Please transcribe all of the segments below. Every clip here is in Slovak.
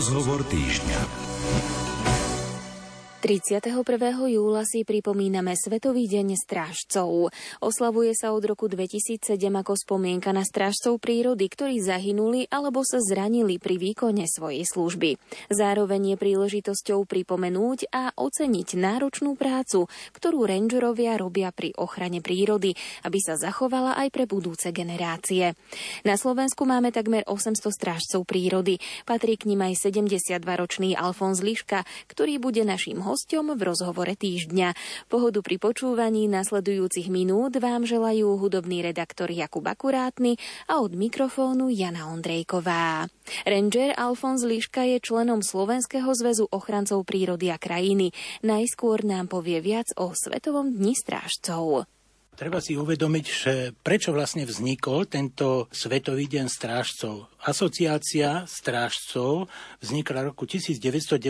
Rozhovor týždňa. 31. júla si pripomíname Svetový deň strážcov. Oslavuje sa od roku 2007 ako spomienka na strážcov prírody, ktorí zahynuli alebo sa zranili pri výkone svojej služby. Zároveň je príležitosťou pripomenúť a oceniť náročnú prácu, ktorú rangerovia robia pri ochrane prírody, aby sa zachovala aj pre budúce generácie. Na Slovensku máme takmer 800 strážcov prírody. Patrí k nim aj 72-ročný Alfons Liška, ktorý bude našim hostom v rozhovore týždňa. Pohodu pri počúvaní nasledujúcich minút vám želajú hudobný redaktor Jakub Akurátny a od mikrofónu Jana Ondrejková. Ranger Alfons Liška je členom Slovenského zväzu ochrancov prírody a krajiny. Najskôr nám povie viac o Svetovom dni strážcov. Treba si uvedomiť, že prečo vlastne vznikol tento Svetový deň strážcov. Asociácia strážcov vznikla v roku 1992,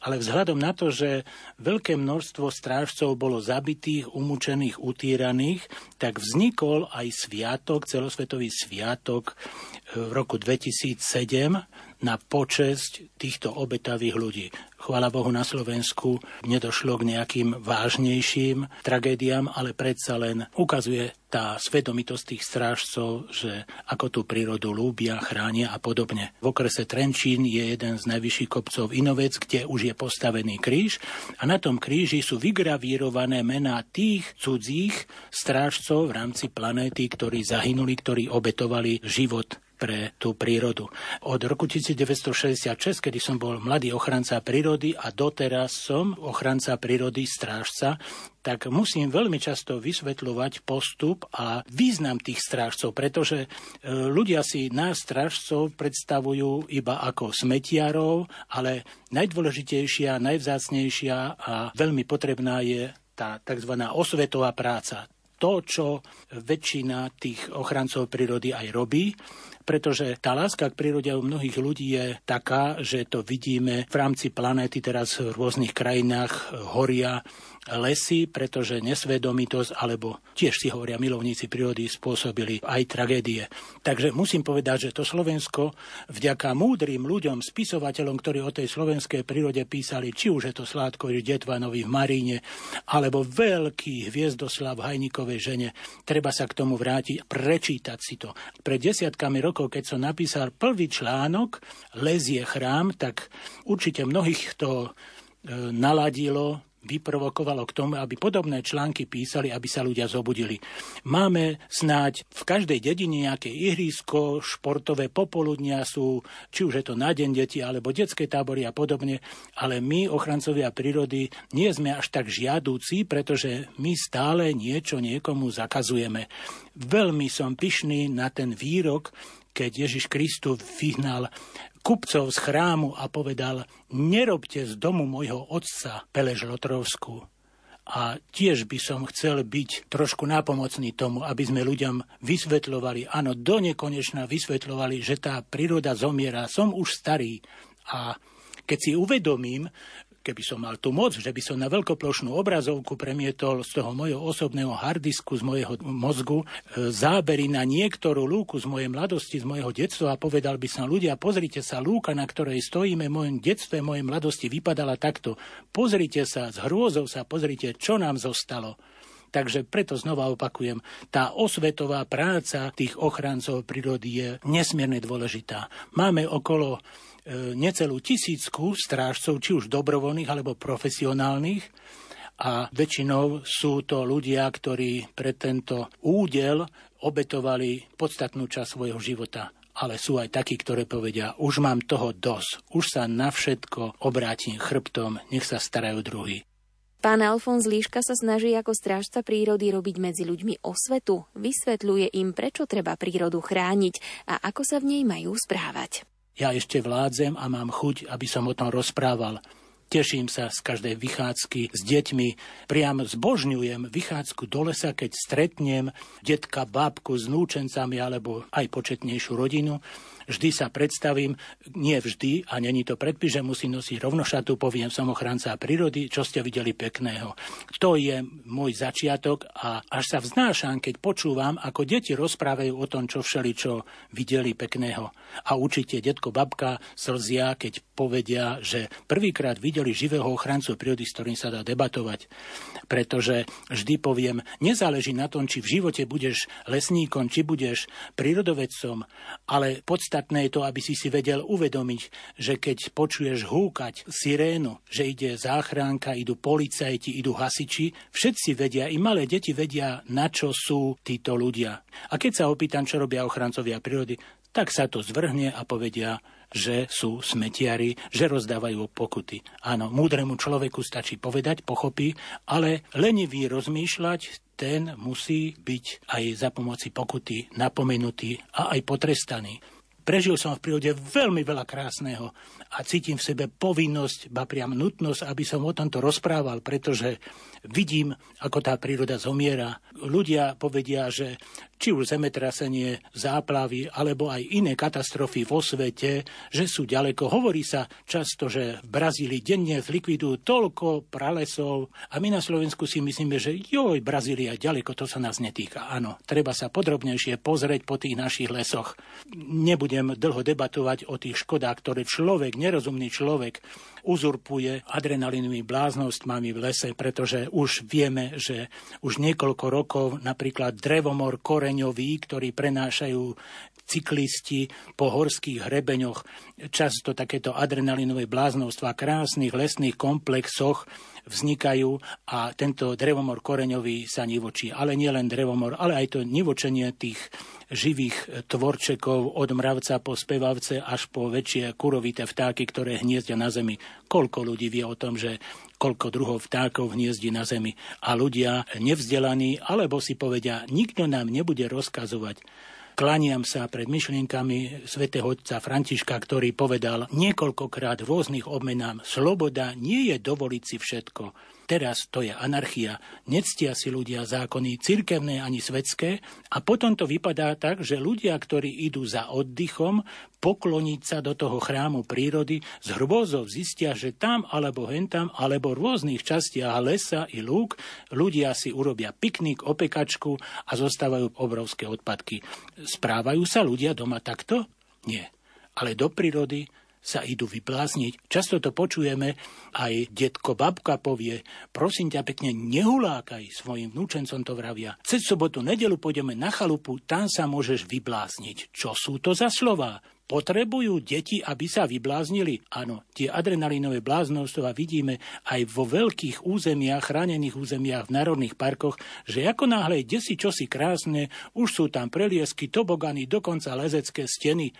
ale vzhľadom na to, že veľké množstvo strážcov bolo zabitých, umúčených, utíraných, tak vznikol aj sviatok, celosvetový sviatok v roku 2007 na počesť týchto obetavých ľudí. Chvála Bohu na Slovensku nedošlo k nejakým vážnejším tragédiám, ale predsa len ukazuje tá svedomitosť tých strážcov, že ako tú prírodu lúbia, chránia a podobne. V okrese Trenčín je jeden z najvyšších kopcov Inovec, kde už je postavený kríž a na tom kríži sú vygravírované mená tých cudzích strážcov v rámci planéty, ktorí zahynuli, ktorí obetovali život pre tú prírodu. Od roku 1966, kedy som bol mladý ochranca prírody a doteraz som ochranca prírody, strážca, tak musím veľmi často vysvetľovať postup a význam tých strážcov, pretože e, ľudia si nás strážcov predstavujú iba ako smetiarov, ale najdôležitejšia, najvzácnejšia a veľmi potrebná je tá tzv. osvetová práca to, čo väčšina tých ochrancov prírody aj robí, pretože tá láska k prírode u mnohých ľudí je taká, že to vidíme v rámci planéty teraz v rôznych krajinách horia lesy, pretože nesvedomitosť, alebo tiež si hovoria milovníci prírody, spôsobili aj tragédie. Takže musím povedať, že to Slovensko vďaka múdrym ľuďom, spisovateľom, ktorí o tej slovenskej prírode písali, či už je to Sládkovi Detvanovi v Maríne, alebo veľký Hviezdoslav Hajnikovej žene, treba sa k tomu vrátiť, prečítať si to. Pred desiatkami rokov, keď som napísal prvý článok Les je chrám, tak určite mnohých to e, naladilo vyprovokovalo k tomu, aby podobné články písali, aby sa ľudia zobudili. Máme snáď v každej dedine nejaké ihrisko, športové popoludnia sú, či už je to na deň deti, alebo detské tábory a podobne, ale my, ochrancovia prírody, nie sme až tak žiadúci, pretože my stále niečo niekomu zakazujeme. Veľmi som pyšný na ten výrok, keď Ježiš Kristus vyhnal kupcov z chrámu a povedal, nerobte z domu môjho otca Pelež Lotrovskú. A tiež by som chcel byť trošku nápomocný tomu, aby sme ľuďom vysvetľovali, áno, do nekonečna vysvetľovali, že tá príroda zomiera. Som už starý a keď si uvedomím, keby som mal tú moc, že by som na veľkoplošnú obrazovku premietol z toho mojho osobného hardisku, z mojho mozgu, e, zábery na niektorú lúku z mojej mladosti, z mojho detstva a povedal by som ľudia, pozrite sa, lúka, na ktorej stojíme v mojom detstve, mojej mladosti vypadala takto. Pozrite sa, s hrôzou sa pozrite, čo nám zostalo. Takže preto znova opakujem, tá osvetová práca tých ochrancov prírody je nesmierne dôležitá. Máme okolo necelú tisícku strážcov, či už dobrovoľných alebo profesionálnych. A väčšinou sú to ľudia, ktorí pre tento údel obetovali podstatnú časť svojho života. Ale sú aj takí, ktoré povedia, už mám toho dosť, už sa na všetko obrátim chrbtom, nech sa starajú druhý. Pán Alfons Líška sa snaží ako strážca prírody robiť medzi ľuďmi osvetu. Vysvetľuje im, prečo treba prírodu chrániť a ako sa v nej majú správať. Ja ešte vládzem a mám chuť, aby som o tom rozprával. Teším sa z každej vychádzky s deťmi. Priam zbožňujem vychádzku do lesa, keď stretnem detka, bábku s núčencami alebo aj početnejšiu rodinu vždy sa predstavím, nie vždy, a není to predpis, že musí nosiť rovnošatu, poviem som ochranca prírody, čo ste videli pekného. To je môj začiatok a až sa vznášam, keď počúvam, ako deti rozprávajú o tom, čo všeli, čo videli pekného. A určite detko, babka slzia, keď povedia, že prvýkrát videli živého ochrancu prírody, s ktorým sa dá debatovať. Pretože vždy poviem, nezáleží na tom, či v živote budeš lesníkom, či budeš prírodovedcom, ale podstatné je to, aby si si vedel uvedomiť, že keď počuješ húkať sirénu, že ide záchránka, idú policajti, idú hasiči, všetci vedia, i malé deti vedia, na čo sú títo ľudia. A keď sa opýtam, čo robia ochrancovia prírody, tak sa to zvrhne a povedia, že sú smetiari, že rozdávajú pokuty. Áno, múdremu človeku stačí povedať, pochopí, ale lenivý rozmýšľať, ten musí byť aj za pomoci pokuty napomenutý a aj potrestaný. Prežil som v prírode veľmi veľa krásneho a cítim v sebe povinnosť, ba priam nutnosť, aby som o tomto rozprával, pretože vidím, ako tá príroda zomiera. Ľudia povedia, že či už zemetrasenie, záplavy alebo aj iné katastrofy vo svete, že sú ďaleko. Hovorí sa často, že v Brazílii denne zlikvidujú toľko pralesov a my na Slovensku si myslíme, že joj, Brazília ďaleko, to sa nás netýka. Áno, treba sa podrobnejšie pozrieť po tých našich lesoch. Nebudem dlho debatovať o tých škodách, ktoré človek, nerozumný človek, uzurpuje adrenalinovými bláznostmami v lese, pretože už vieme, že už niekoľko rokov napríklad drevomor koreňový, ktorý prenášajú cyklisti po horských hrebeňoch, často takéto adrenalinové bláznostva, krásnych lesných komplexoch vznikajú a tento drevomor koreňový sa nivočí. Ale nie len drevomor, ale aj to nivočenie tých živých tvorčekov od mravca po spevavce až po väčšie kurovité vtáky, ktoré hniezdia na zemi. Koľko ľudí vie o tom, že koľko druhov vtákov hniezdi na zemi. A ľudia nevzdelaní, alebo si povedia, nikto nám nebude rozkazovať, Klaniam sa pred myšlienkami svätého otca Františka, ktorý povedal niekoľkokrát v rôznych obmenám, sloboda nie je dovoliť si všetko, Teraz to je anarchia. Nectia si ľudia zákony cirkevné ani svetské a potom to vypadá tak, že ľudia, ktorí idú za oddychom, pokloniť sa do toho chrámu prírody, z hrôzov zistia, že tam alebo hentam, alebo v rôznych častiach lesa i lúk ľudia si urobia piknik, opekačku a zostávajú obrovské odpadky. Správajú sa ľudia doma takto? Nie. Ale do prírody sa idú vyblázniť. Často to počujeme, aj detko babka povie, prosím ťa pekne, nehulákaj svojim vnúčencom to vravia. Cez sobotu, nedelu pôjdeme na chalupu, tam sa môžeš vyblázniť. Čo sú to za slova? Potrebujú deti, aby sa vybláznili? Áno, tie adrenalinové bláznostva vidíme aj vo veľkých územiach, chránených územiach v národných parkoch, že ako náhle desi čosi krásne, už sú tam preliesky, tobogany, dokonca lezecké steny.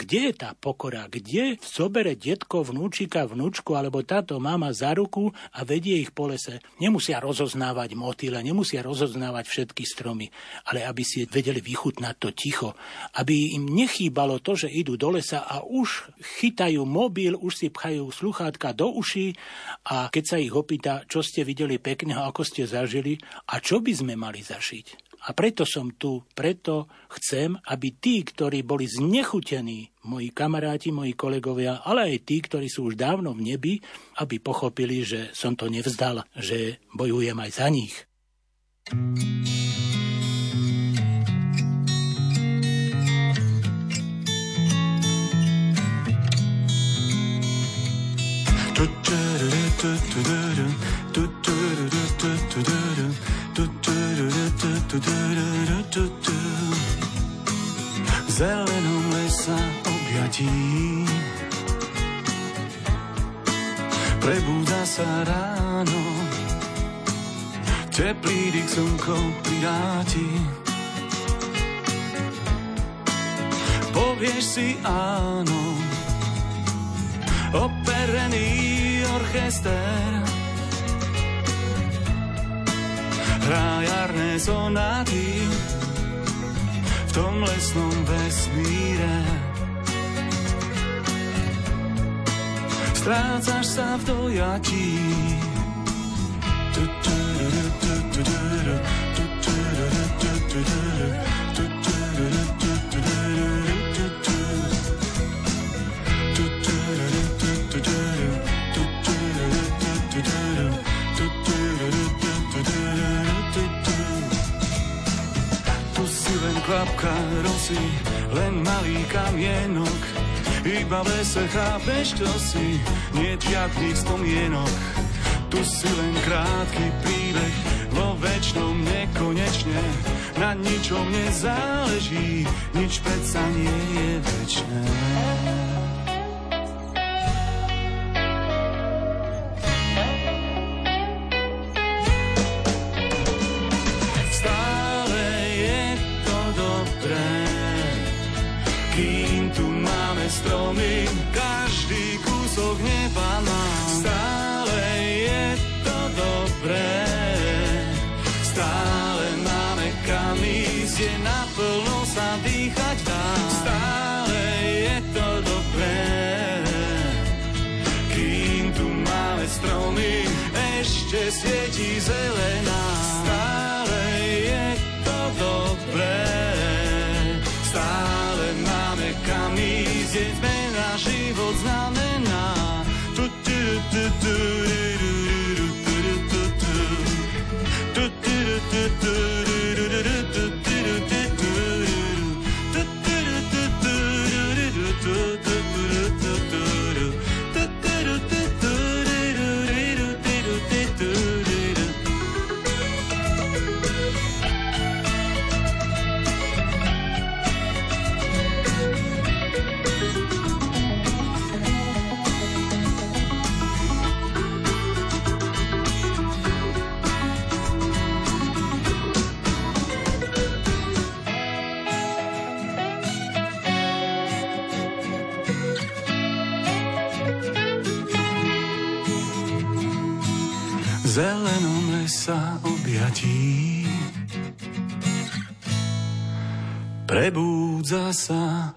Kde je tá pokora? Kde zobere detko, vnúčika, vnúčku alebo táto mama za ruku a vedie ich po lese? Nemusia rozoznávať motýle, nemusia rozoznávať všetky stromy, ale aby si vedeli vychutnať to ticho. Aby im nechýbalo to, že idú do lesa a už chytajú mobil, už si pchajú sluchátka do uší a keď sa ich opýta, čo ste videli pekného, ako ste zažili a čo by sme mali zašiť. A preto som tu, preto chcem, aby tí, ktorí boli znechutení, moji kamaráti, moji kolegovia, ale aj tí, ktorí sú už dávno v nebi, aby pochopili, že som to nevzdal, že bojujem aj za nich. V zelenom lesa objatí. Prebúda sa ráno. Teplý dyk slnko pridáti Povieš si áno. Operený orchester hrá jarné sonáty v tom lesnom vesmíre. Strácaš sa v dojatí. Si len malý kamienok, iba v lese chápeš, čo si, nie žiadnych spomienok. Tu si len krátky príbeh, vo väčšnom nekonečne, na ničom nezáleží, nič predsa nie je väčšie. Svieti zelená. Prebúdza sa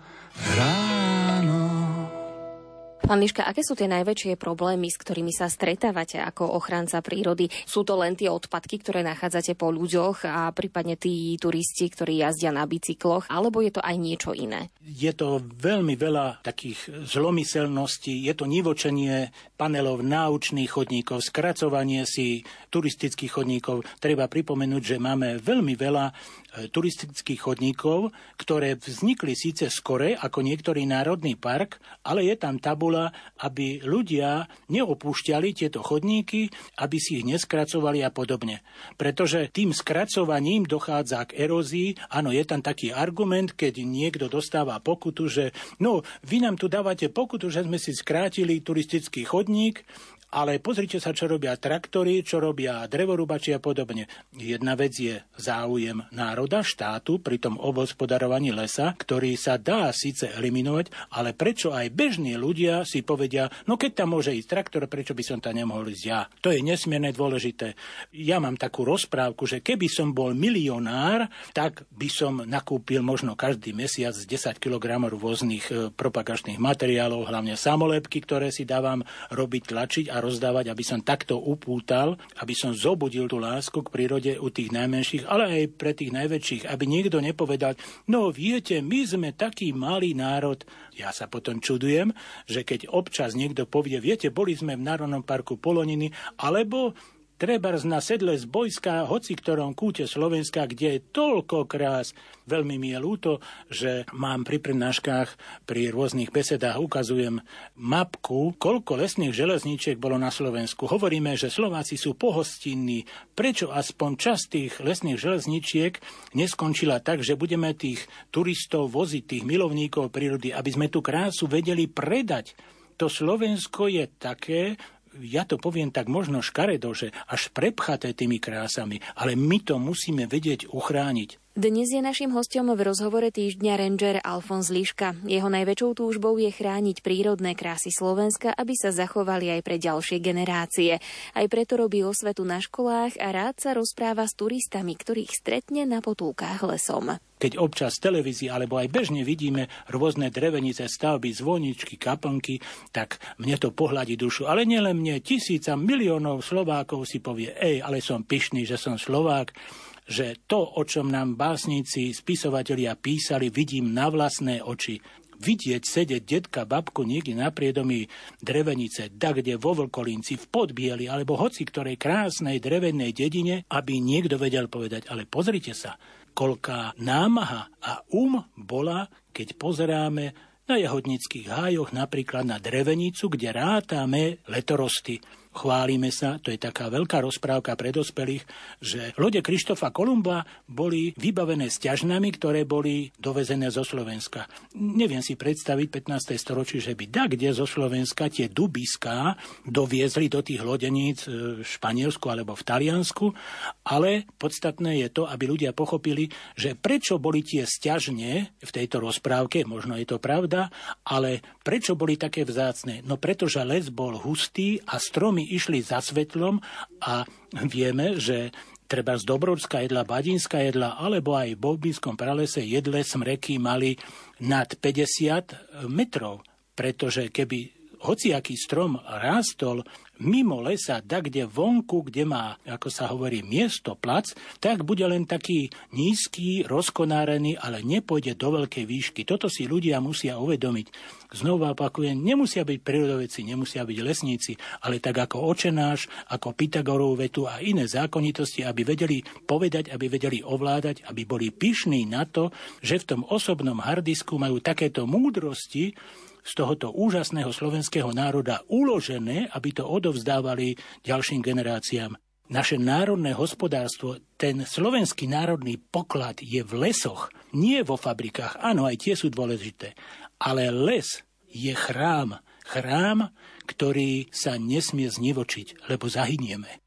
Pán Liška, aké sú tie najväčšie problémy, s ktorými sa stretávate ako ochranca prírody? Sú to len tie odpadky, ktoré nachádzate po ľuďoch a prípadne tí turisti, ktorí jazdia na bicykloch, alebo je to aj niečo iné? Je to veľmi veľa takých zlomyselností, je to nivočenie panelov náučných chodníkov, skracovanie si turistických chodníkov. Treba pripomenúť, že máme veľmi veľa E, turistických chodníkov, ktoré vznikli síce skore ako niektorý národný park, ale je tam tabula, aby ľudia neopúšťali tieto chodníky, aby si ich neskracovali a podobne. Pretože tým skracovaním dochádza k erózii. Áno, je tam taký argument, keď niekto dostáva pokutu, že no, vy nám tu dávate pokutu, že sme si skrátili turistický chodník, ale pozrite sa, čo robia traktory, čo robia drevorúbači a podobne. Jedna vec je záujem národa, štátu pri tom obospodarovaní lesa, ktorý sa dá síce eliminovať, ale prečo aj bežní ľudia si povedia, no keď tam môže ísť traktor, prečo by som tam nemohol ísť ja. To je nesmierne dôležité. Ja mám takú rozprávku, že keby som bol milionár, tak by som nakúpil možno každý mesiac 10 kg rôznych e, propagačných materiálov, hlavne samolepky, ktoré si dávam robiť, tlačiť a rozdávať, aby som takto upútal, aby som zobudil tú lásku k prírode u tých najmenších, ale aj pre tých najväčších, aby niekto nepovedal, no viete, my sme taký malý národ. Ja sa potom čudujem, že keď občas niekto povie, viete, boli sme v Národnom parku Poloniny, alebo Trebárs na sedle z Bojska, hoci ktorom kúte Slovenska, kde je toľko krás. Veľmi mi je ľúto, že mám pri prednáškach, pri rôznych besedách ukazujem mapku, koľko lesných železníčiek bolo na Slovensku. Hovoríme, že Slováci sú pohostinní. Prečo aspoň časť tých lesných železničiek neskončila tak, že budeme tých turistov voziť, tých milovníkov prírody, aby sme tú krásu vedeli predať? To Slovensko je také, ja to poviem tak možno škaredo, že až prepchaté tými krásami, ale my to musíme vedieť uchrániť. Dnes je našim hostom v rozhovore týždňa ranger Alfons Liška. Jeho najväčšou túžbou je chrániť prírodné krásy Slovenska, aby sa zachovali aj pre ďalšie generácie. Aj preto robí osvetu na školách a rád sa rozpráva s turistami, ktorých stretne na potúkach lesom. Keď občas v televízii alebo aj bežne vidíme rôzne drevenice, stavby, zvoničky, kaplnky, tak mne to pohľadí dušu. Ale nielen mne, tisíca miliónov Slovákov si povie, ej, ale som pyšný, že som Slovák že to, o čom nám básnici, spisovatelia písali, vidím na vlastné oči. Vidieť sedieť detka, babku niekde na priedomí drevenice, da kde vo Vlkolinci, v Podbieli, alebo hoci ktorej krásnej drevenej dedine, aby niekto vedel povedať, ale pozrite sa, koľká námaha a um bola, keď pozeráme na jahodnických hájoch, napríklad na drevenicu, kde rátame letorosty. Chválime sa, to je taká veľká rozprávka pre dospelých, že lode Krištofa Kolumba boli vybavené sťažnami, ktoré boli dovezené zo Slovenska. Neviem si predstaviť 15. storočí, že by da kde zo Slovenska tie dubiská doviezli do tých lodeníc e, v Španielsku alebo v Taliansku, ale podstatné je to, aby ľudia pochopili, že prečo boli tie sťažne v tejto rozprávke, možno je to pravda, ale prečo boli také vzácne? No pretože les bol hustý a stromy išli za svetlom a vieme, že treba z Dobrodská jedla, Badinská jedla, alebo aj v Bobínskom pralese jedle smreky mali nad 50 metrov, pretože keby hociaký strom rástol mimo lesa, da kde vonku, kde má, ako sa hovorí, miesto, plac, tak bude len taký nízky, rozkonárený, ale nepôjde do veľkej výšky. Toto si ľudia musia uvedomiť. Znovu opakujem, nemusia byť prírodoveci, nemusia byť lesníci, ale tak ako očenáš, ako Pythagorov vetu a iné zákonitosti, aby vedeli povedať, aby vedeli ovládať, aby boli pyšní na to, že v tom osobnom hardisku majú takéto múdrosti, z tohoto úžasného slovenského národa uložené, aby to odovzdávali ďalším generáciám. Naše národné hospodárstvo, ten slovenský národný poklad je v lesoch, nie vo fabrikách. Áno, aj tie sú dôležité. Ale les je chrám. Chrám, ktorý sa nesmie znivočiť, lebo zahynieme.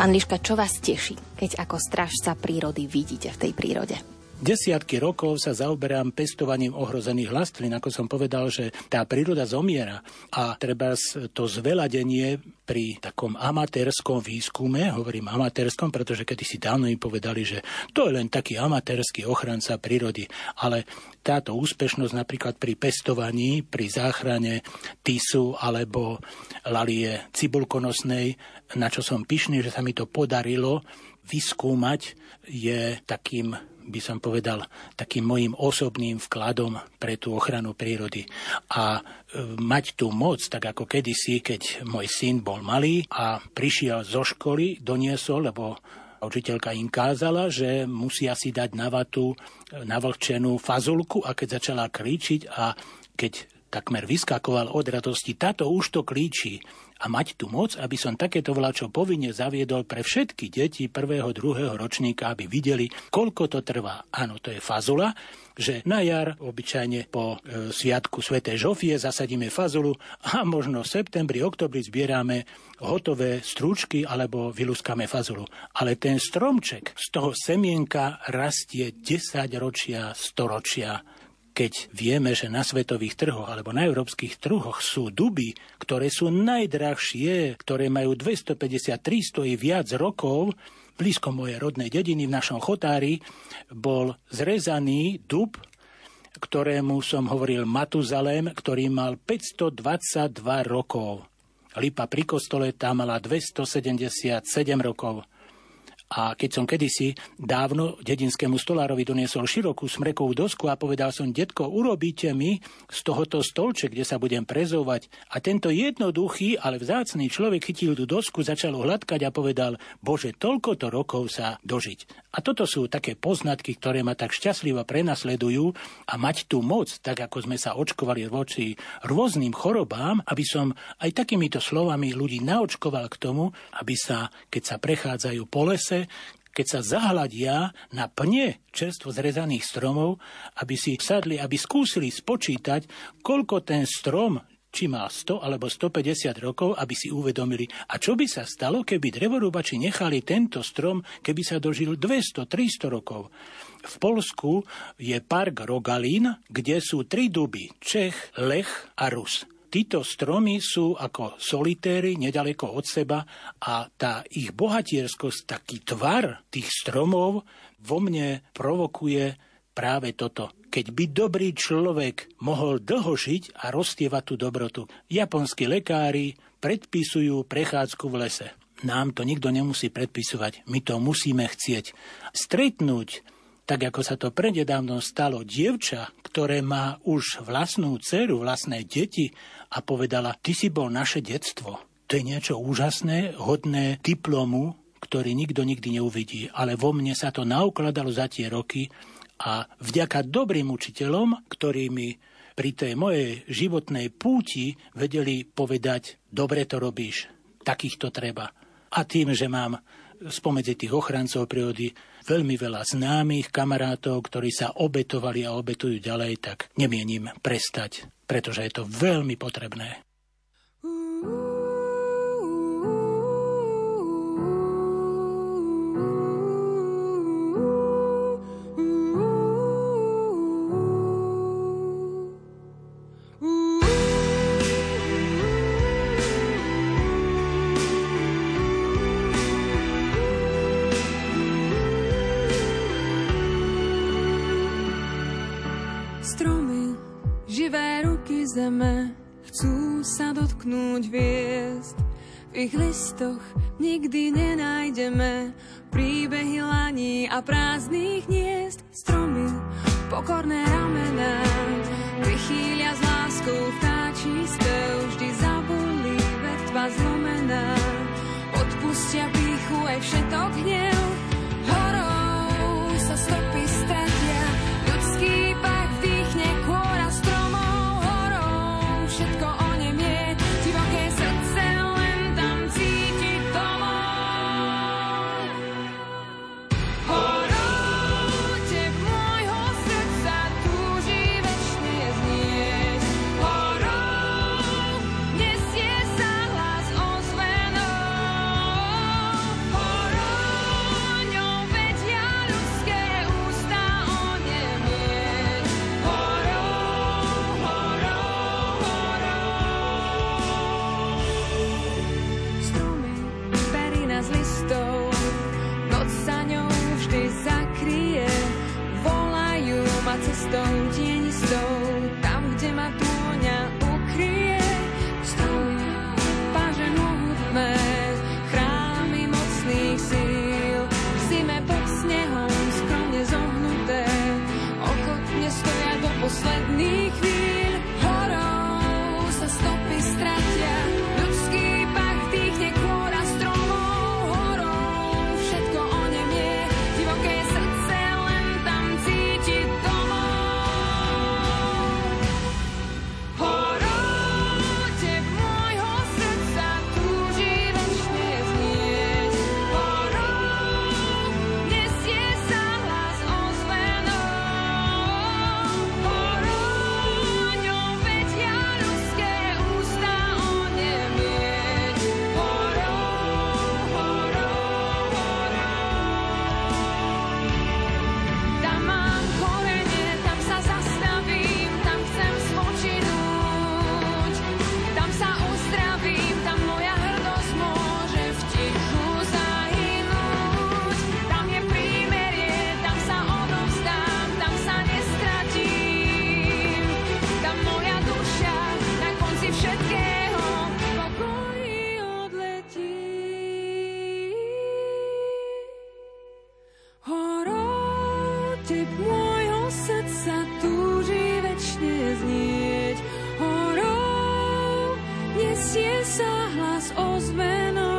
Pán Liška, čo vás teší, keď ako strážca prírody vidíte v tej prírode? Desiatky rokov sa zaoberám pestovaním ohrozených lastlín. Ako som povedal, že tá príroda zomiera a treba to zveladenie pri takom amatérskom výskume, hovorím amatérskom, pretože kedy si dávno im povedali, že to je len taký amatérsky ochranca prírody, ale táto úspešnosť napríklad pri pestovaní, pri záchrane tisu alebo lalie cibulkonosnej, na čo som pyšný, že sa mi to podarilo vyskúmať, je takým by som povedal, takým mojim osobným vkladom pre tú ochranu prírody. A e, mať tú moc, tak ako kedysi, keď môj syn bol malý a prišiel zo školy, doniesol, lebo učiteľka im kázala, že musia si dať na vatu e, navlhčenú fazulku a keď začala kríčiť a keď takmer vyskakoval od radosti, táto už to klíči a mať tu moc, aby som takéto vlačo povinne zaviedol pre všetky deti prvého, druhého ročníka, aby videli, koľko to trvá. Áno, to je fazula, že na jar, obyčajne po e, sviatku svätej Žofie, zasadíme fazulu a možno v septembri, oktobri zbierame hotové strúčky alebo vyluskame fazulu. Ale ten stromček z toho semienka rastie 10 ročia, 100 ročia keď vieme, že na svetových trhoch alebo na európskych trhoch sú duby, ktoré sú najdrahšie, ktoré majú 250, 300 i viac rokov, blízko mojej rodnej dediny v našom chotári, bol zrezaný dub, ktorému som hovoril Matuzalem, ktorý mal 522 rokov. Lipa pri kostole tam mala 277 rokov. A keď som kedysi dávno dedinskému stolárovi doniesol širokú smrekovú dosku a povedal som, detko, urobíte mi z tohoto stolče, kde sa budem prezovať. A tento jednoduchý, ale vzácný človek chytil tú dosku, začal hladkať a povedal, bože, toľko to rokov sa dožiť. A toto sú také poznatky, ktoré ma tak šťastlivo prenasledujú a mať tú moc, tak ako sme sa očkovali voči rôznym chorobám, aby som aj takýmito slovami ľudí naočkoval k tomu, aby sa, keď sa prechádzajú po lese, keď sa zahľadia na pne čerstvo zrezaných stromov, aby si sadli, aby skúsili spočítať, koľko ten strom, či má 100 alebo 150 rokov, aby si uvedomili, a čo by sa stalo, keby drevorúbači nechali tento strom, keby sa dožil 200-300 rokov. V Polsku je park Rogalín, kde sú tri duby, Čech, Lech a Rus. Títo stromy sú ako solitéry nedaleko od seba a tá ich bohatierskosť, taký tvar tých stromov vo mne provokuje práve toto. Keď by dobrý človek mohol dlho žiť a roztievať tú dobrotu. Japonskí lekári predpisujú prechádzku v lese. Nám to nikto nemusí predpisovať, my to musíme chcieť. Stretnúť tak ako sa to prededávno stalo dievča, ktoré má už vlastnú dceru, vlastné deti a povedala, ty si bol naše detstvo. To je niečo úžasné, hodné diplomu, ktorý nikto nikdy neuvidí. Ale vo mne sa to naukladalo za tie roky a vďaka dobrým učiteľom, ktorí mi pri tej mojej životnej púti vedeli povedať, dobre to robíš, takýchto treba. A tým, že mám spomedzi tých ochrancov prírody veľmi veľa známych kamarátov, ktorí sa obetovali a obetujú ďalej, tak nemienim prestať, pretože je to veľmi potrebné. Zeme chcú sa dotknúť hviezd. V ich listoch nikdy nenájdeme príbehy laní a prázdnych hniezd. Stromy, pokorné ramená, vychýlia s láskou vtáčí spev, vždy zabulí vetva zlomená. Odpustia píchu aj všetok hnev, kde ma tu nesie sa hlas ozvenou.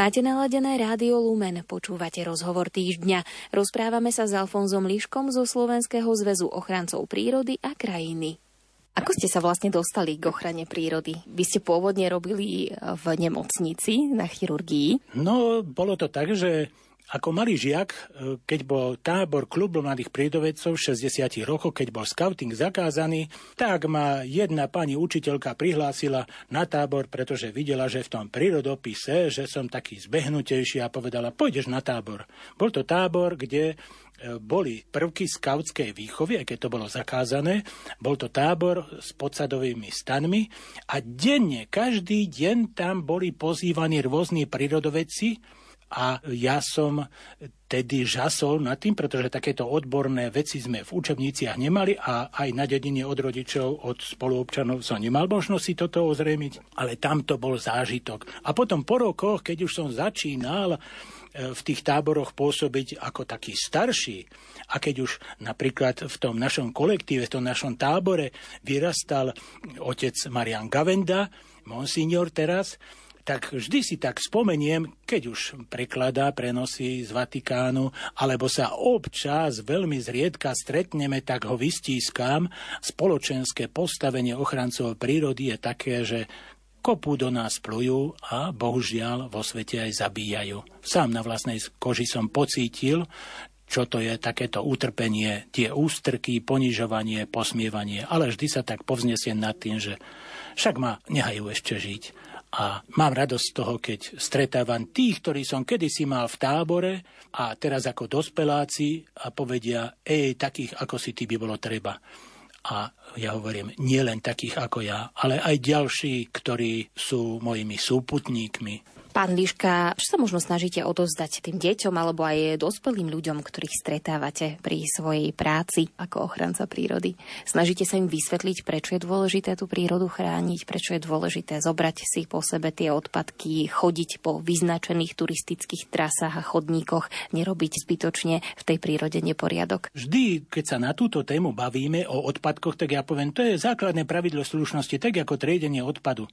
Máte naladené rádio Lumen, počúvate rozhovor týždňa. Rozprávame sa s Alfonzom Liškom zo Slovenského zväzu ochrancov prírody a krajiny. Ako ste sa vlastne dostali k ochrane prírody? Vy ste pôvodne robili v nemocnici na chirurgii? No, bolo to tak, že ako malý žiak, e, keď bol tábor klubu mladých prírodovedcov v 60 rokoch, keď bol scouting zakázaný, tak ma jedna pani učiteľka prihlásila na tábor, pretože videla, že v tom prírodopise, že som taký zbehnutejší a povedala, pôjdeš na tábor. Bol to tábor, kde e, boli prvky skautskej výchovy, aj keď to bolo zakázané. Bol to tábor s podsadovými stanmi a denne, každý deň tam boli pozývaní rôzni prírodovedci, a ja som tedy žasol nad tým, pretože takéto odborné veci sme v učebniciach nemali a aj na dedine od rodičov, od spoluobčanov som nemal možnosť si toto ozrejmiť, ale tam to bol zážitok. A potom po rokoch, keď už som začínal e, v tých táboroch pôsobiť ako taký starší. A keď už napríklad v tom našom kolektíve, v tom našom tábore vyrastal otec Marian Gavenda, monsignor teraz, tak vždy si tak spomeniem, keď už prekladá prenosy z Vatikánu, alebo sa občas veľmi zriedka stretneme, tak ho vystískam. Spoločenské postavenie ochrancov prírody je také, že kopu do nás plujú a bohužiaľ vo svete aj zabíjajú. Sám na vlastnej koži som pocítil, čo to je takéto utrpenie, tie ústrky, ponižovanie, posmievanie, ale vždy sa tak povznesiem nad tým, že však ma nehajú ešte žiť. A mám radosť z toho, keď stretávam tých, ktorí som kedysi mal v tábore a teraz ako dospeláci a povedia, ej, takých ako si ty by bolo treba. A ja hovorím, nie len takých ako ja, ale aj ďalší, ktorí sú mojimi súputníkmi, Pán Liška, čo sa možno snažíte odozdať tým deťom alebo aj dospelým ľuďom, ktorých stretávate pri svojej práci ako ochranca prírody? Snažíte sa im vysvetliť, prečo je dôležité tú prírodu chrániť, prečo je dôležité zobrať si po sebe tie odpadky, chodiť po vyznačených turistických trasách a chodníkoch, nerobiť zbytočne v tej prírode neporiadok? Vždy, keď sa na túto tému bavíme o odpadkoch, tak ja poviem, to je základné pravidlo slušnosti, tak ako triedenie odpadu.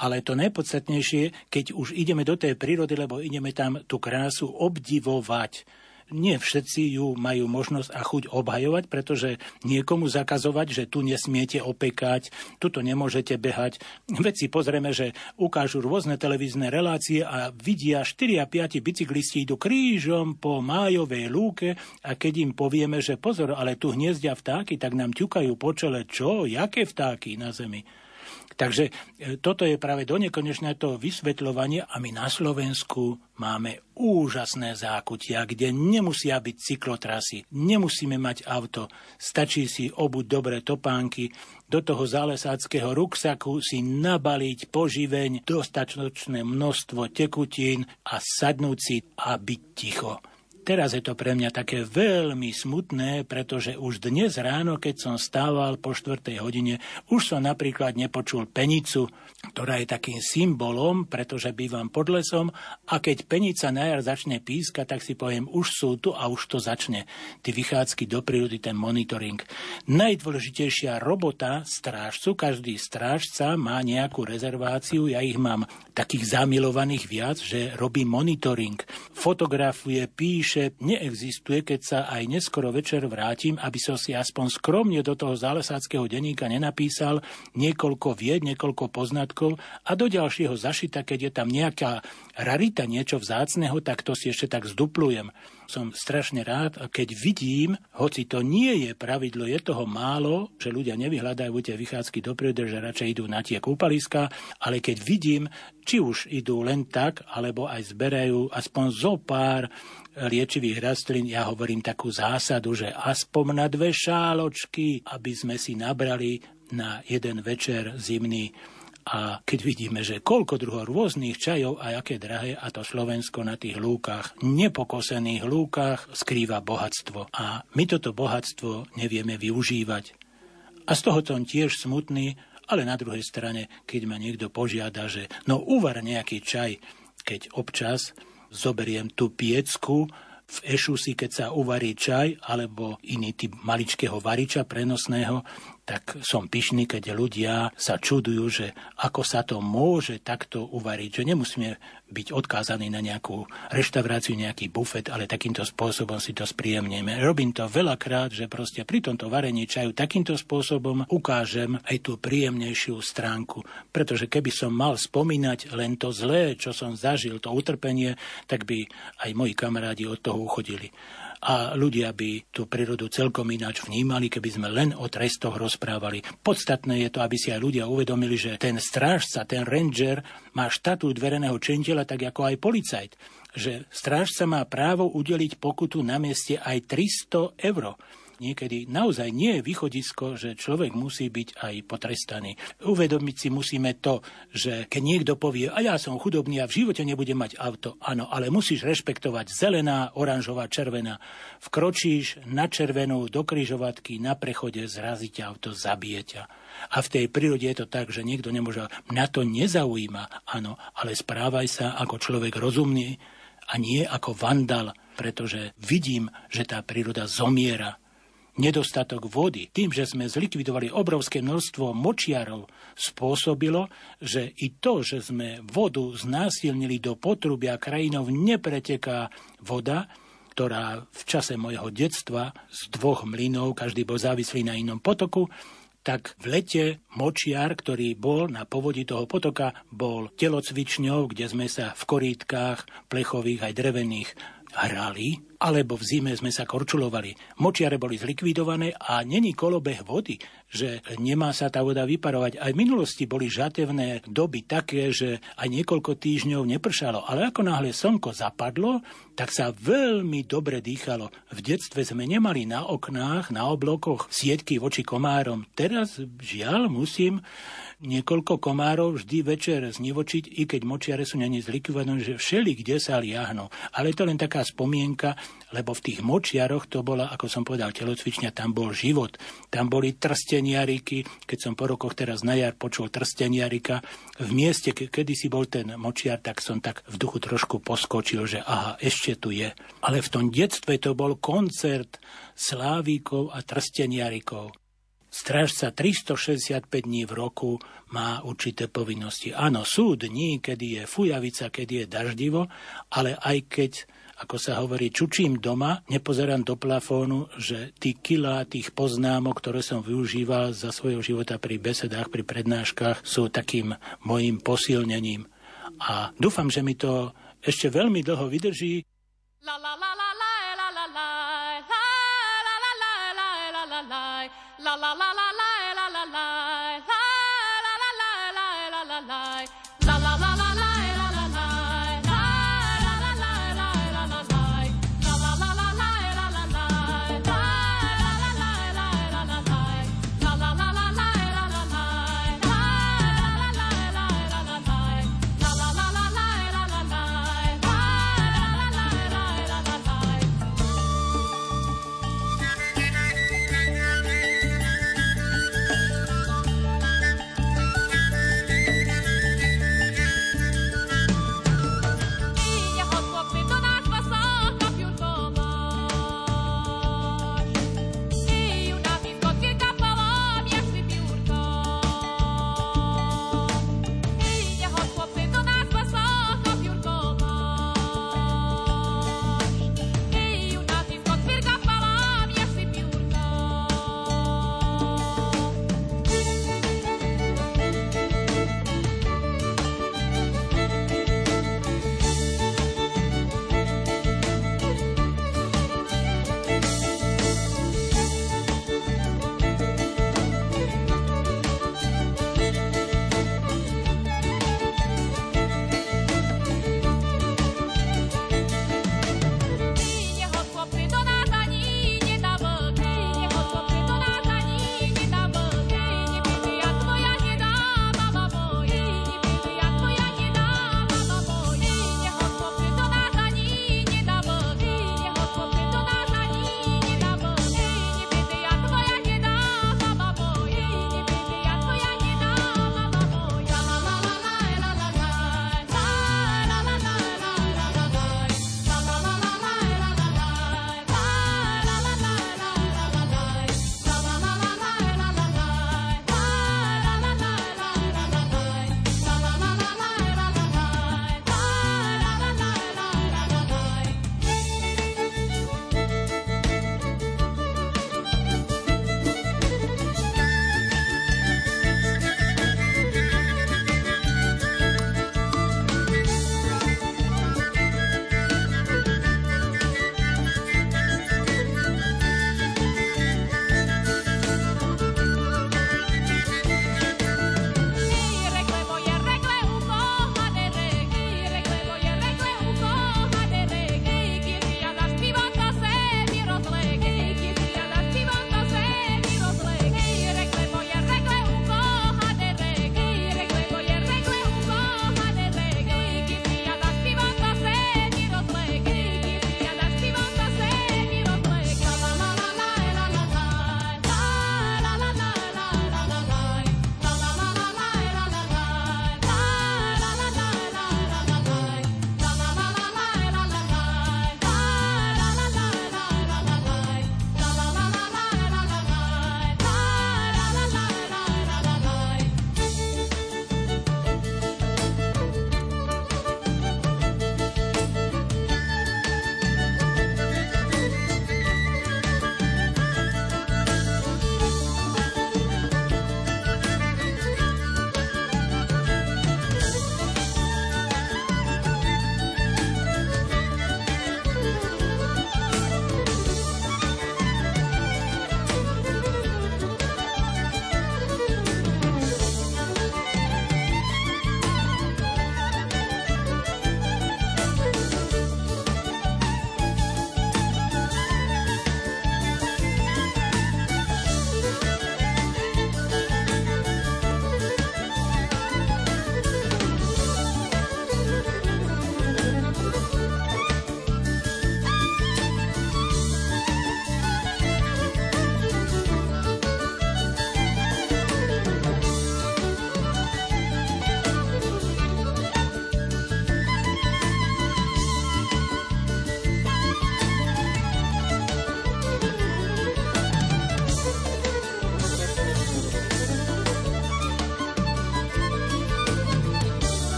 Ale to najpodstatnejšie, keď už ide ideme do tej prírody, lebo ideme tam tú krásu obdivovať. Nie všetci ju majú možnosť a chuť obhajovať, pretože niekomu zakazovať, že tu nesmiete opekať, tuto nemôžete behať. Veď si pozrieme, že ukážu rôzne televízne relácie a vidia 4 a 5 bicyklisti idú krížom po májovej lúke a keď im povieme, že pozor, ale tu hniezdia vtáky, tak nám ťukajú po čele, čo, jaké vtáky na zemi. Takže e, toto je práve do nekonečné to vysvetľovanie a my na Slovensku máme úžasné zákutia, kde nemusia byť cyklotrasy, nemusíme mať auto, stačí si obuť dobré topánky, do toho zálesáckého ruksaku si nabaliť poživeň, dostatočné množstvo tekutín a sadnúť si a byť ticho. Teraz je to pre mňa také veľmi smutné, pretože už dnes ráno, keď som stával po 4. hodine, už som napríklad nepočul penicu, ktorá je takým symbolom, pretože bývam pod lesom a keď penica na jar začne pískať, tak si poviem, už sú tu a už to začne. Ty vychádzky do prírody, ten monitoring. Najdôležitejšia robota strážcu, každý strážca má nejakú rezerváciu, ja ich mám takých zamilovaných viac, že robí monitoring. Fotografuje, píše, navyše neexistuje, keď sa aj neskoro večer vrátim, aby som si aspoň skromne do toho zálesáckého denníka nenapísal niekoľko vied, niekoľko poznatkov a do ďalšieho zašita, keď je tam nejaká rarita, niečo vzácného, tak to si ešte tak zduplujem. Som strašne rád, keď vidím, hoci to nie je pravidlo, je toho málo, že ľudia nevyhľadajú tie vychádzky do prírody, že radšej idú na tie kúpaliska, ale keď vidím, či už idú len tak, alebo aj zberajú aspoň zo pár liečivých rastlín, ja hovorím takú zásadu, že aspoň na dve šáločky, aby sme si nabrali na jeden večer zimný a keď vidíme, že koľko druhov rôznych čajov a aké drahé, a to Slovensko na tých lúkach, nepokosených lúkach, skrýva bohatstvo. A my toto bohatstvo nevieme využívať. A z toho som tiež smutný, ale na druhej strane, keď ma niekto požiada, že no uvar nejaký čaj, keď občas zoberiem tú piecku, v ešusi, keď sa uvarí čaj, alebo iný typ maličkého variča prenosného, tak som pyšný, keď ľudia sa čudujú, že ako sa to môže takto uvariť, že nemusíme byť odkázaní na nejakú reštauráciu, nejaký bufet, ale takýmto spôsobom si to spríjemneme. Robím to veľakrát, že proste pri tomto varení čaju takýmto spôsobom ukážem aj tú príjemnejšiu stránku. Pretože keby som mal spomínať len to zlé, čo som zažil, to utrpenie, tak by aj moji kamarádi od toho uchodili a ľudia by tú prírodu celkom ináč vnímali, keby sme len o trestoch rozprávali. Podstatné je to, aby si aj ľudia uvedomili, že ten strážca, ten ranger má štatút verejného činiteľa tak ako aj policajt že strážca má právo udeliť pokutu na mieste aj 300 eur niekedy naozaj nie je východisko, že človek musí byť aj potrestaný. Uvedomiť si musíme to, že keď niekto povie, a ja som chudobný a v živote nebudem mať auto, áno, ale musíš rešpektovať zelená, oranžová, červená. Vkročíš na červenú do kryžovatky, na prechode zrazí ťa auto, zabije ťa. A v tej prírode je to tak, že niekto nemôže, mňa to nezaujíma, áno, ale správaj sa ako človek rozumný a nie ako vandal, pretože vidím, že tá príroda zomiera Nedostatok vody, tým, že sme zlikvidovali obrovské množstvo močiarov, spôsobilo, že i to, že sme vodu znásilnili do potrubia krajinov, nepreteká voda, ktorá v čase mojho detstva z dvoch mlynov, každý bol závislý na inom potoku, tak v lete močiar, ktorý bol na povodí toho potoka, bol telocvičňou, kde sme sa v korítkách plechových aj drevených hrali, alebo v zime sme sa korčulovali. Močiare boli zlikvidované a není kolobeh vody, že nemá sa tá voda vyparovať. Aj v minulosti boli žatevné doby také, že aj niekoľko týždňov nepršalo, ale ako náhle slnko zapadlo, tak sa veľmi dobre dýchalo. V detstve sme nemali na oknách, na oblokoch sietky voči komárom. Teraz žiaľ musím niekoľko komárov vždy večer znivočiť, i keď močiare sú není zlikvidované, že všeli kde sa liahnu. Ale je to len taká spomienka, lebo v tých močiaroch to bola, ako som povedal, telocvičňa, tam bol život. Tam boli trsteniariky, keď som po rokoch teraz na jar počul trsteniarika. V mieste, kedy si bol ten močiar, tak som tak v duchu trošku poskočil, že aha, ešte tu je. Ale v tom detstve to bol koncert slávíkov a trsteniarikov. Strážca 365 dní v roku má určité povinnosti. Áno, sú dní, kedy je fujavica, kedy je daždivo, ale aj keď ako sa hovorí, čučím doma, nepozerám do plafónu, že tí kilá tých poznámok, ktoré som využíval za svojho života pri besedách, pri prednáškach, sú takým mojim posilnením. A dúfam, že mi to ešte veľmi dlho vydrží. La, la, la, la, la, la la la la la la la la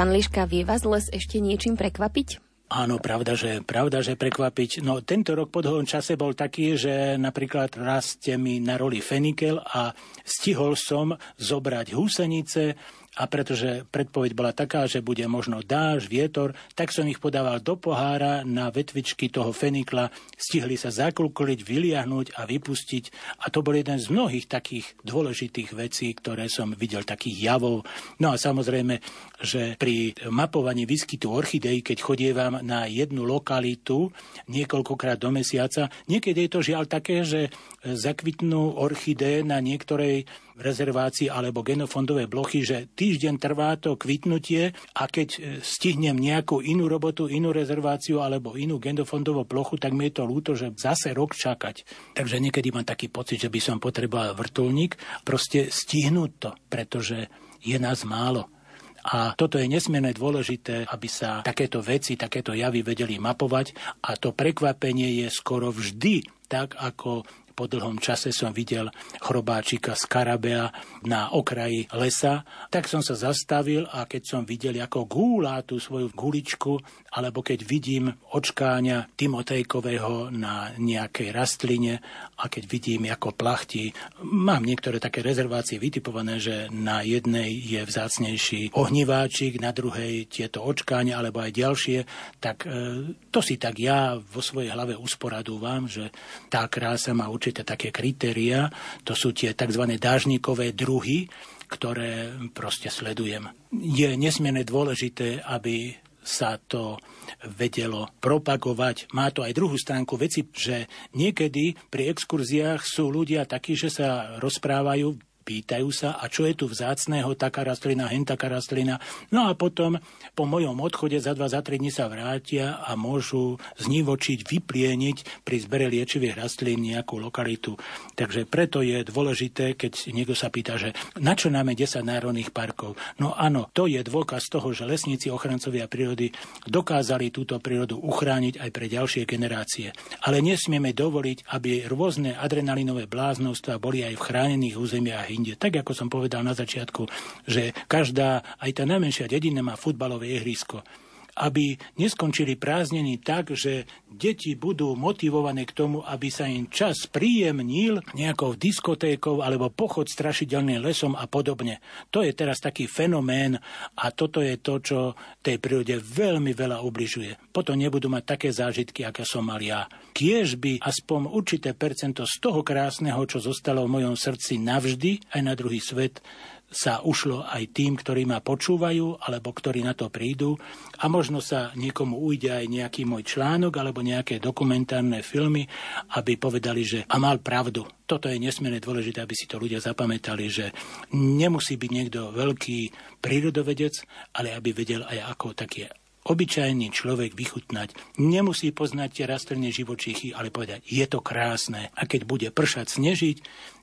Pán Liška, vie vás les ešte niečím prekvapiť? Áno, pravda, že, pravda, že prekvapiť. No tento rok po dlhom čase bol taký, že napríklad raz ste mi naroli fenikel a stihol som zobrať húsenice, a pretože predpoveď bola taká, že bude možno dáž, vietor, tak som ich podával do pohára na vetvičky toho fenikla, stihli sa zakulkuliť, vyliahnuť a vypustiť a to bol jeden z mnohých takých dôležitých vecí, ktoré som videl, takých javov. No a samozrejme, že pri mapovaní výskytu orchidei, keď chodievam na jednu lokalitu niekoľkokrát do mesiaca, niekedy je to žiaľ také, že zakvitnú orchidé na niektorej rezervácii alebo genofondové blochy, že týždeň trvá to kvitnutie a keď e, stihnem nejakú inú robotu, inú rezerváciu alebo inú genofondovú plochu, tak mi je to ľúto, že zase rok čakať. Takže niekedy mám taký pocit, že by som potreboval vrtulník, proste stihnúť to, pretože je nás málo. A toto je nesmierne dôležité, aby sa takéto veci, takéto javy vedeli mapovať a to prekvapenie je skoro vždy tak, ako po dlhom čase som videl chrobáčika z Karabea na okraji lesa, tak som sa zastavil a keď som videl, ako gúla tú svoju guličku, alebo keď vidím očkáňa Timotejkového na nejakej rastline a keď vidím, ako plachti, mám niektoré také rezervácie vytipované, že na jednej je vzácnejší ohniváčik, na druhej tieto očkáňa alebo aj ďalšie, tak e, to si tak ja vo svojej hlave usporadúvam, že tá krása má určité také kritéria, to sú tie tzv. dážnikové druhy, ktoré proste sledujem. Je nesmierne dôležité, aby sa to vedelo propagovať. Má to aj druhú stránku veci, že niekedy pri exkurziách sú ľudia takí, že sa rozprávajú pýtajú sa, a čo je tu vzácného, taká rastlina, hen taká rastlina. No a potom po mojom odchode za dva, za tri dní sa vrátia a môžu znivočiť, vyplieniť pri zbere liečivých rastlín nejakú lokalitu. Takže preto je dôležité, keď niekto sa pýta, že na čo máme 10 národných parkov. No áno, to je dôkaz toho, že lesníci ochrancovia prírody dokázali túto prírodu uchrániť aj pre ďalšie generácie. Ale nesmieme dovoliť, aby rôzne adrenalinové bláznostva boli aj v chránených územiach inde. Tak ako som povedal na začiatku, že každá, aj tá najmenšia dedina má futbalové ihrisko aby neskončili prázdnení tak, že deti budú motivované k tomu, aby sa im čas príjemnil nejakou diskotékou alebo pochod strašidelným lesom a podobne. To je teraz taký fenomén a toto je to, čo tej prírode veľmi veľa ubližuje. Potom nebudú mať také zážitky, aké som mal ja. Kiež by aspoň určité percento z toho krásneho, čo zostalo v mojom srdci navždy, aj na druhý svet, sa ušlo aj tým, ktorí ma počúvajú alebo ktorí na to prídu a možno sa niekomu ujde aj nejaký môj článok alebo nejaké dokumentárne filmy, aby povedali, že a mal pravdu. Toto je nesmierne dôležité, aby si to ľudia zapamätali, že nemusí byť niekto veľký prírodovedec, ale aby vedel aj ako taký obyčajný človek vychutnať. Nemusí poznať tie rastlinné živočichy, ale povedať, je to krásne. A keď bude pršať, snežiť,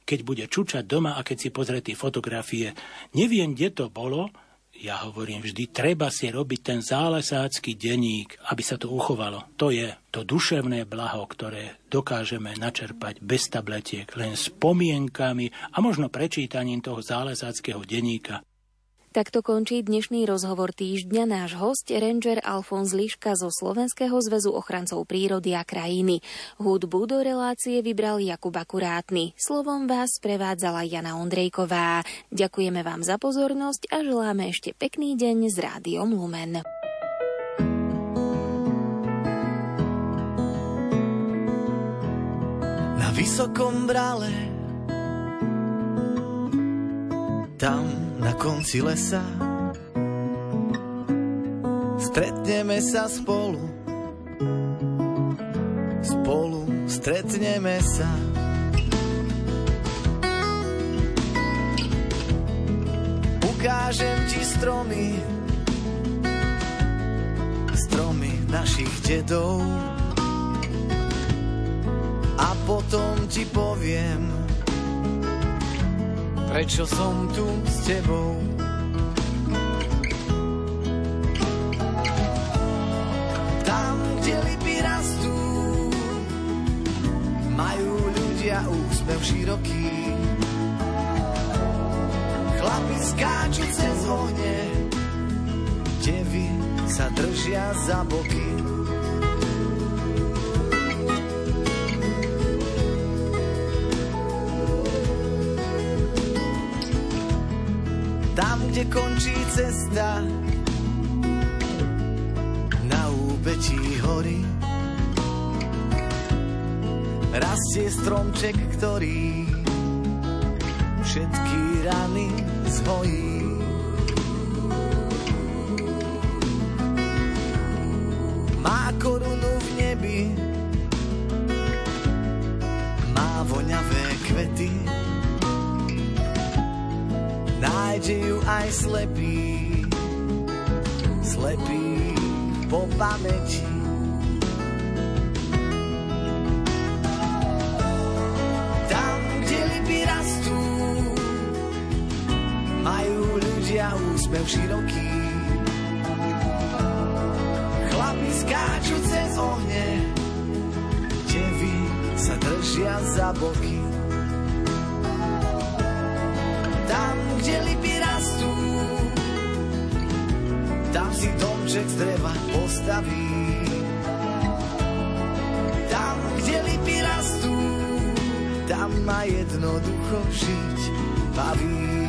keď bude čučať doma a keď si pozrie tie fotografie. Neviem, kde to bolo, ja hovorím vždy, treba si robiť ten zálesácky denník, aby sa to uchovalo. To je to duševné blaho, ktoré dokážeme načerpať bez tabletiek, len spomienkami a možno prečítaním toho zálesáckého denníka. Takto končí dnešný rozhovor týždňa náš host, ranger Alfons Liška zo Slovenského zväzu ochrancov prírody a krajiny. Hudbu do relácie vybral Jakub Akurátny. Slovom vás prevádzala Jana Ondrejková. Ďakujeme vám za pozornosť a želáme ešte pekný deň s Rádiom Lumen. Na vysokom brale tam na konci lesa. Stretneme sa spolu, spolu stretneme sa. Ukážem ti stromy, stromy našich dedov. A potom ti poviem, prečo som tu s tebou. Tam, kde lipy rastú, majú ľudia úsmev široký. Chlapi skáču cez ohne, devy sa držia za boky. kde končí cesta. Na úpečí hory rastie stromček, ktorý všetky rany zhojí. aj slepý, slepý po pamäti. ako žiť baví.